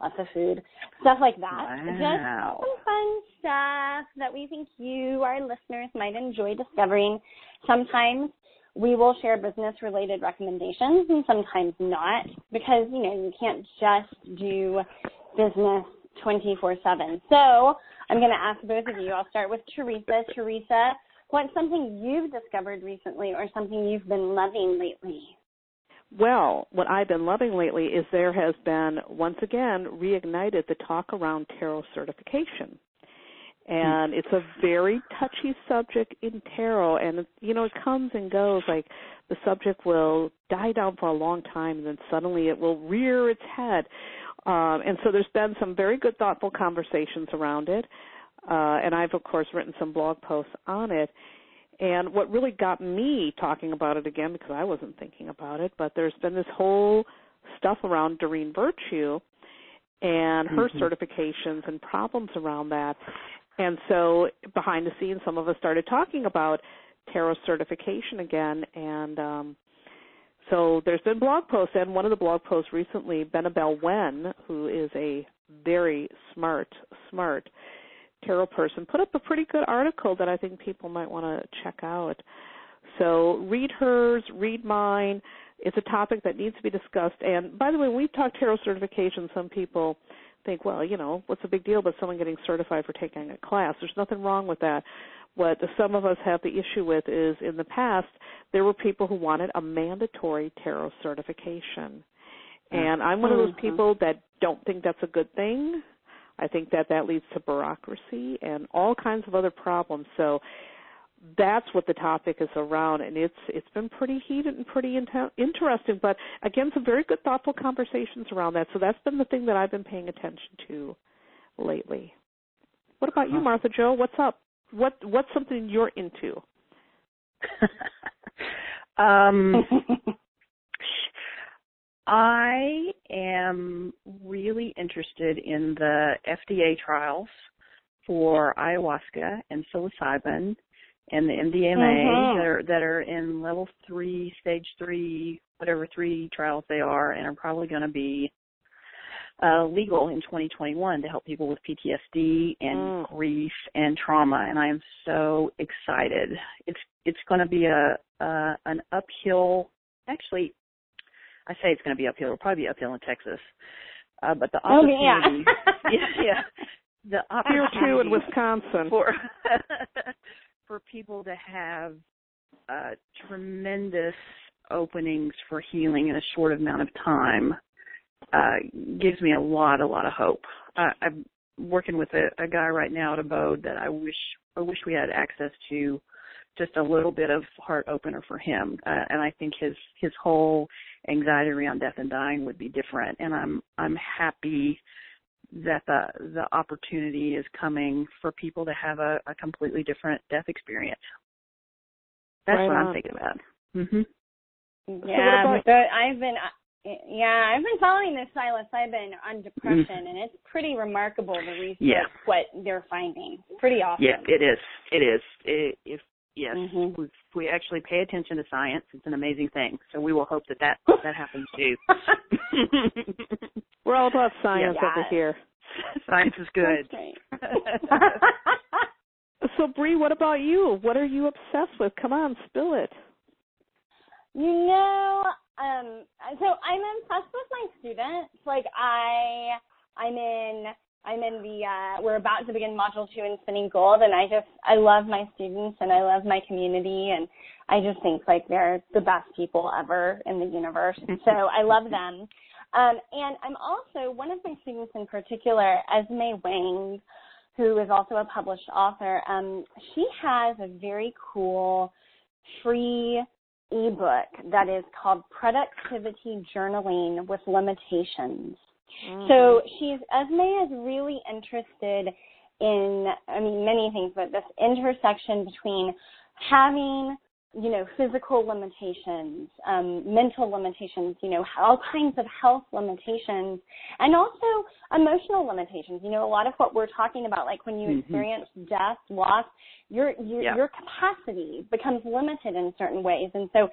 lots of food, stuff like that. Wow. Just some fun stuff that we think you, our listeners, might enjoy discovering. Sometimes we will share business related recommendations and sometimes not because, you know, you can't just do business 24 7. So I'm going to ask both of you. I'll start with Theresa. Theresa, what's something you've discovered recently or something you've been loving lately? Well, what I've been loving lately is there has been once again reignited the talk around tarot certification. And it's a very touchy subject in tarot and you know it comes and goes like the subject will die down for a long time and then suddenly it will rear its head. Um, and so there's been some very good thoughtful conversations around it. Uh, and I've of course written some blog posts on it and what really got me talking about it again, because I wasn't thinking about it, but there's been this whole stuff around Doreen Virtue and her mm-hmm. certifications and problems around that. And so behind the scenes, some of us started talking about tarot certification again. And um, so there's been blog posts, and one of the blog posts recently, Benebell Wen, who is a very smart, smart tarot person put up a pretty good article that I think people might want to check out. So read hers, read mine. It's a topic that needs to be discussed. And by the way, when we talk tarot certification, some people think, well, you know, what's the big deal about someone getting certified for taking a class? There's nothing wrong with that. What some of us have the issue with is in the past, there were people who wanted a mandatory tarot certification. And I'm one of those mm-hmm. people that don't think that's a good thing. I think that that leads to bureaucracy and all kinds of other problems. So that's what the topic is around, and it's it's been pretty heated and pretty in- interesting. But again, some very good, thoughtful conversations around that. So that's been the thing that I've been paying attention to lately. What about you, Martha Jo? What's up? What what's something you're into? um, I am really interested in the FDA trials for ayahuasca and psilocybin and the MDMA mm-hmm. that are that are in level three, stage three, whatever three trials they are, and are probably going to be uh, legal in 2021 to help people with PTSD and mm. grief and trauma. And I am so excited. It's it's going to be a uh, an uphill. Actually, I say it's going to be uphill. It'll probably be uphill in Texas. Uh, but the opportunity, oh, yeah. yeah, yeah, the Here too in Wisconsin. for for people to have uh, tremendous openings for healing in a short amount of time uh, gives me a lot, a lot of hope. Uh, I'm working with a, a guy right now at Abode that I wish I wish we had access to just a little bit of heart opener for him, uh, and I think his his whole anxiety around death and dying would be different. And I'm I'm happy that the the opportunity is coming for people to have a, a completely different death experience. That's Right what on. I'm thinking about. hmm Yeah, about- so I've been yeah, I've been following this psilocybin on depression, and it's pretty remarkable the research. Yeah. what they're finding. Pretty awesome. Yeah, it is. It is. It, if yes, Mhm. if we actually pay attention to science, it's an amazing thing. So we will hope that that that happens too. We're all about science Yeah. over here. science is good. That's. So Bree, what about you? What are you obsessed with? Come on, spill it. You know, um, so I'm impressed with my students. Like I, I'm in, I'm in the, uh, we're about to begin module two in spinning gold and I just, I love my students and I love my community and I just think like they're the best people ever in the universe. So I love them. Um, and I'm also, one of my students in particular, Esme Wang, who is also a published author, um, she has a very cool free ebook that is called Productivity Journaling with Limitations. Mm-hmm. So she's Esme is really interested in I mean many things, but this intersection between having you know physical limitations, um, mental limitations, you know all kinds of health limitations, and also emotional limitations. You know a lot of what we're talking about, like when you Mhm. experience death, loss, your your, Yeah. your capacity becomes limited in certain ways, and so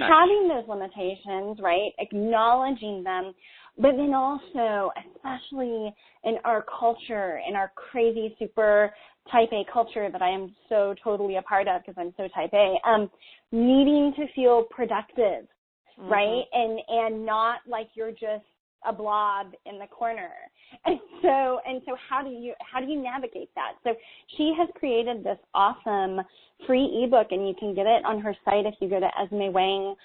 having those limitations, right? Acknowledging them, but then also, especially in our culture, in our crazy super type A culture that I am so totally a part of because I'm so type A, um, needing to feel productive, Mm-hmm. right? And and not like you're just a blob in the corner. And so and so how do you how do you navigate that? So she has created this awesome free ebook and you can get it on her site if you go to esmewang.com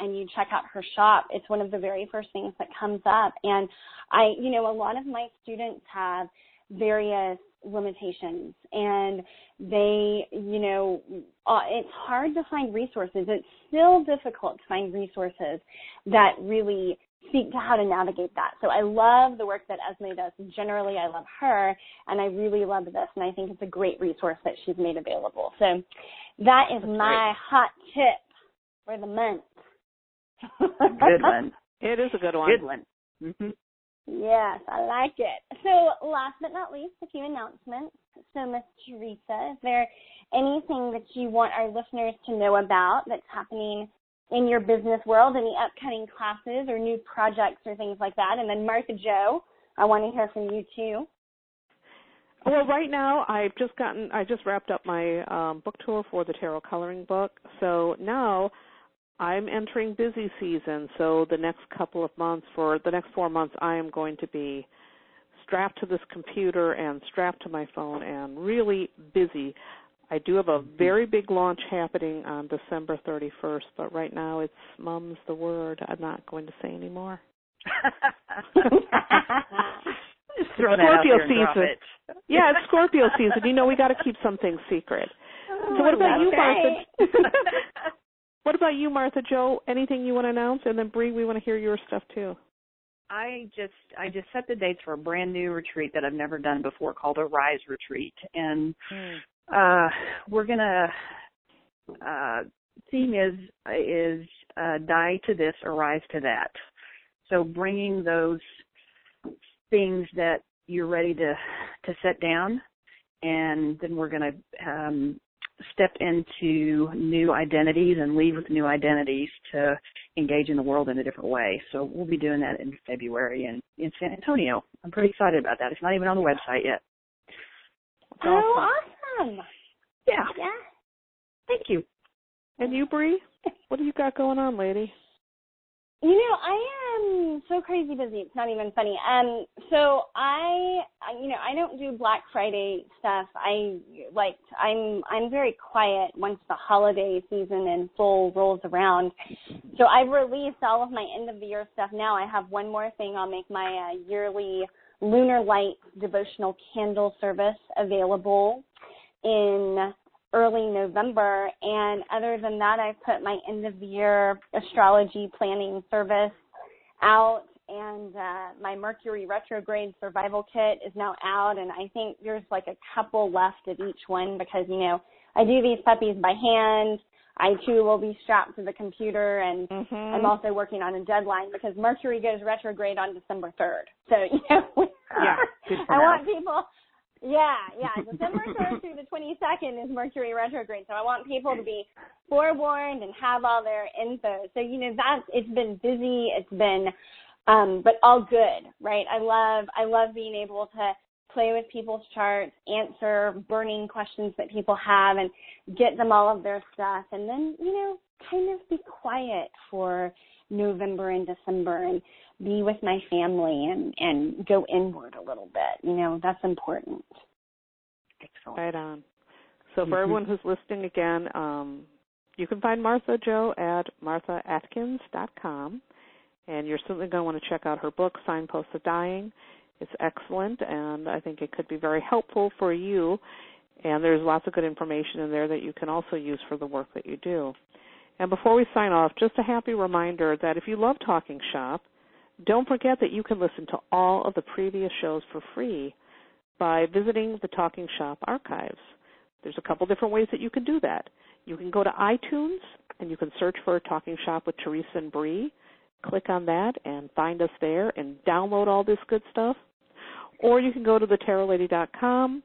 and you check out her shop. It's one of the very first things that comes up. And I, you know, a lot of my students have various limitations and they, you know, uh, it's hard to find resources. It's still difficult to find resources that really speak to how to navigate that. So I love the work that Esme does. Generally, I love her, and I really love this, and I think it's a great resource that she's made available. So that is That's my hot tip for the month. Good one. It is a good one. Good one. hmm Yes, I like it. So last but not least, a few announcements. So Miss Theresa, is there anything that you want our listeners to know about that's happening in your business world, any upcoming classes or new projects or things like that? And then Martha Jo, I want to hear from you too. Well, right now I've just gotten I just wrapped up my um book tour for the tarot coloring book. So now I'm entering busy season. So the next couple of months for the next 4 months I am going to be strapped to this computer and strapped to my phone and really busy. I do have a mm-hmm. very big launch happening on December 31st, but right now it's mum's the word. I'm not going to say anymore. Just throw that out Scorpio there and drop season. it. Yeah, it's Scorpio season. You know, we got to keep some things secret. Oh, so what about you, Martha? what about you, Martha Jo? Anything you want to announce? And then Bree, we want to hear your stuff too. I just I just set the dates for a brand new retreat that I've never done before called a Rise Retreat, and hmm. Uh we're gonna uh theme is is uh die to this or rise to that. So bringing those things that you're ready to to set down, and then we're gonna um step into new identities and leave with new identities to engage in the world in a different way. So we'll be doing that in February in, in San Antonio. I'm pretty excited about that. It's not even on the website yet. Oh, awesome. Yeah. Yeah. Thank you. And you, Bree? What do you got going on, lady? You know, I am so crazy busy. It's not even funny. Um, so I, you know, I don't do Black Friday stuff. I like, I'm, I'm very quiet once the holiday season in full rolls around. So I've released all of my end of the year stuff now. I have one more thing. I'll make my uh, yearly Lunar Light devotional candle service available in early November. And other than that, I've put my end of the year astrology planning service out and uh, my Mercury retrograde survival kit is now out and I think there's like a couple left of each one because, you know, I do these puppies by hand. I too will be strapped to the computer and mm-hmm. I'm also working on a deadline because Mercury goes retrograde on December 3rd. So, you know, yeah, I want people yeah, yeah. December 3rd through the 22nd is Mercury retrograde. So I want people to be forewarned and have all their info. So, you know, that's, it's been busy. It's been, um, but all good, right? I love, I love being able to play with people's charts, answer burning questions that people have and get them all of their stuff. And then, you know, kind of be quiet for November and December and be with my family and and go inward a little bit. You know, that's important. Excellent. Right on. So for mm-hmm. everyone who's listening again, um, you can find Martha Jo at marthaatkins.com. And you're certainly going to want to check out her book, Signposts of Dying. It's excellent, and I think it could be very helpful for you. And there's lots of good information in there that you can also use for the work that you do. And before we sign off, just a happy reminder that if you love Talking Shop, don't forget that you can listen to all of the previous shows for free by visiting the Talking Shop archives. There's a couple different ways that you can do that. You can go to iTunes and you can search for Talking Shop with Theresa and Bree. Click on that and find us there and download all this good stuff. Or you can go to thetarotlady.com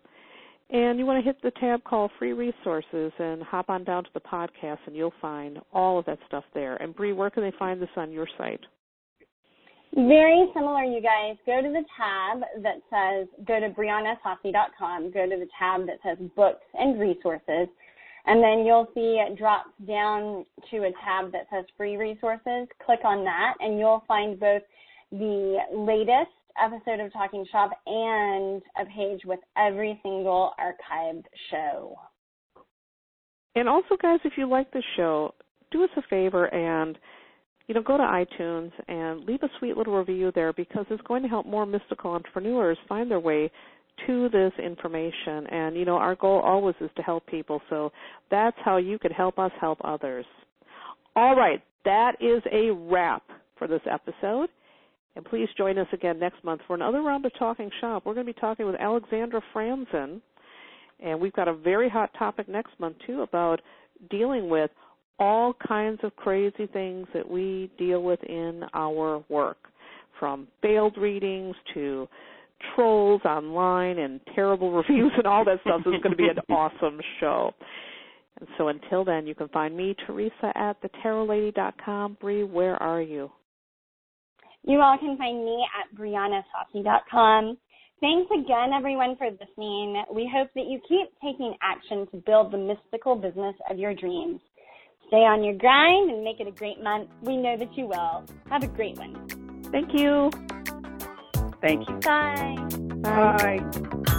and you want to hit the tab called Free Resources and hop on down to the podcast and you'll find all of that stuff there. And Bree, where can they find this on your site? Very similar, you guys. Go to the tab that says, go to BrianaSaussy.com, go to the tab that says books and resources, and then you'll see it drops down to a tab that says free resources. Click on that, and you'll find both the latest episode of Talking Shop and a page with every single archived show. And also, guys, if you like the show, do us a favor and you know, go to iTunes and leave a sweet little review there because it's going to help more mystical entrepreneurs find their way to this information. And, you know, our goal always is to help people. So that's how you can help us help others. All right, that is a wrap for this episode. And please join us again next month for another round of Talking Shop. We're going to be talking with Alexandra Franzen. And we've got a very hot topic next month, too, about dealing with all kinds of crazy things that we deal with in our work, from failed readings to trolls online and terrible reviews and all that stuff. This is going to be an awesome show. And so until then, you can find me, Theresa, at thetarotlady.com. Bree, where are you? You all can find me at BrianaSaussy.com. Thanks again, everyone, for listening. We hope that you keep taking action to build the mystical business of your dreams. Stay on your grind and make it a great month. We know that you will. Have a great one. Thank you. Thank you. Bye. Bye. Bye.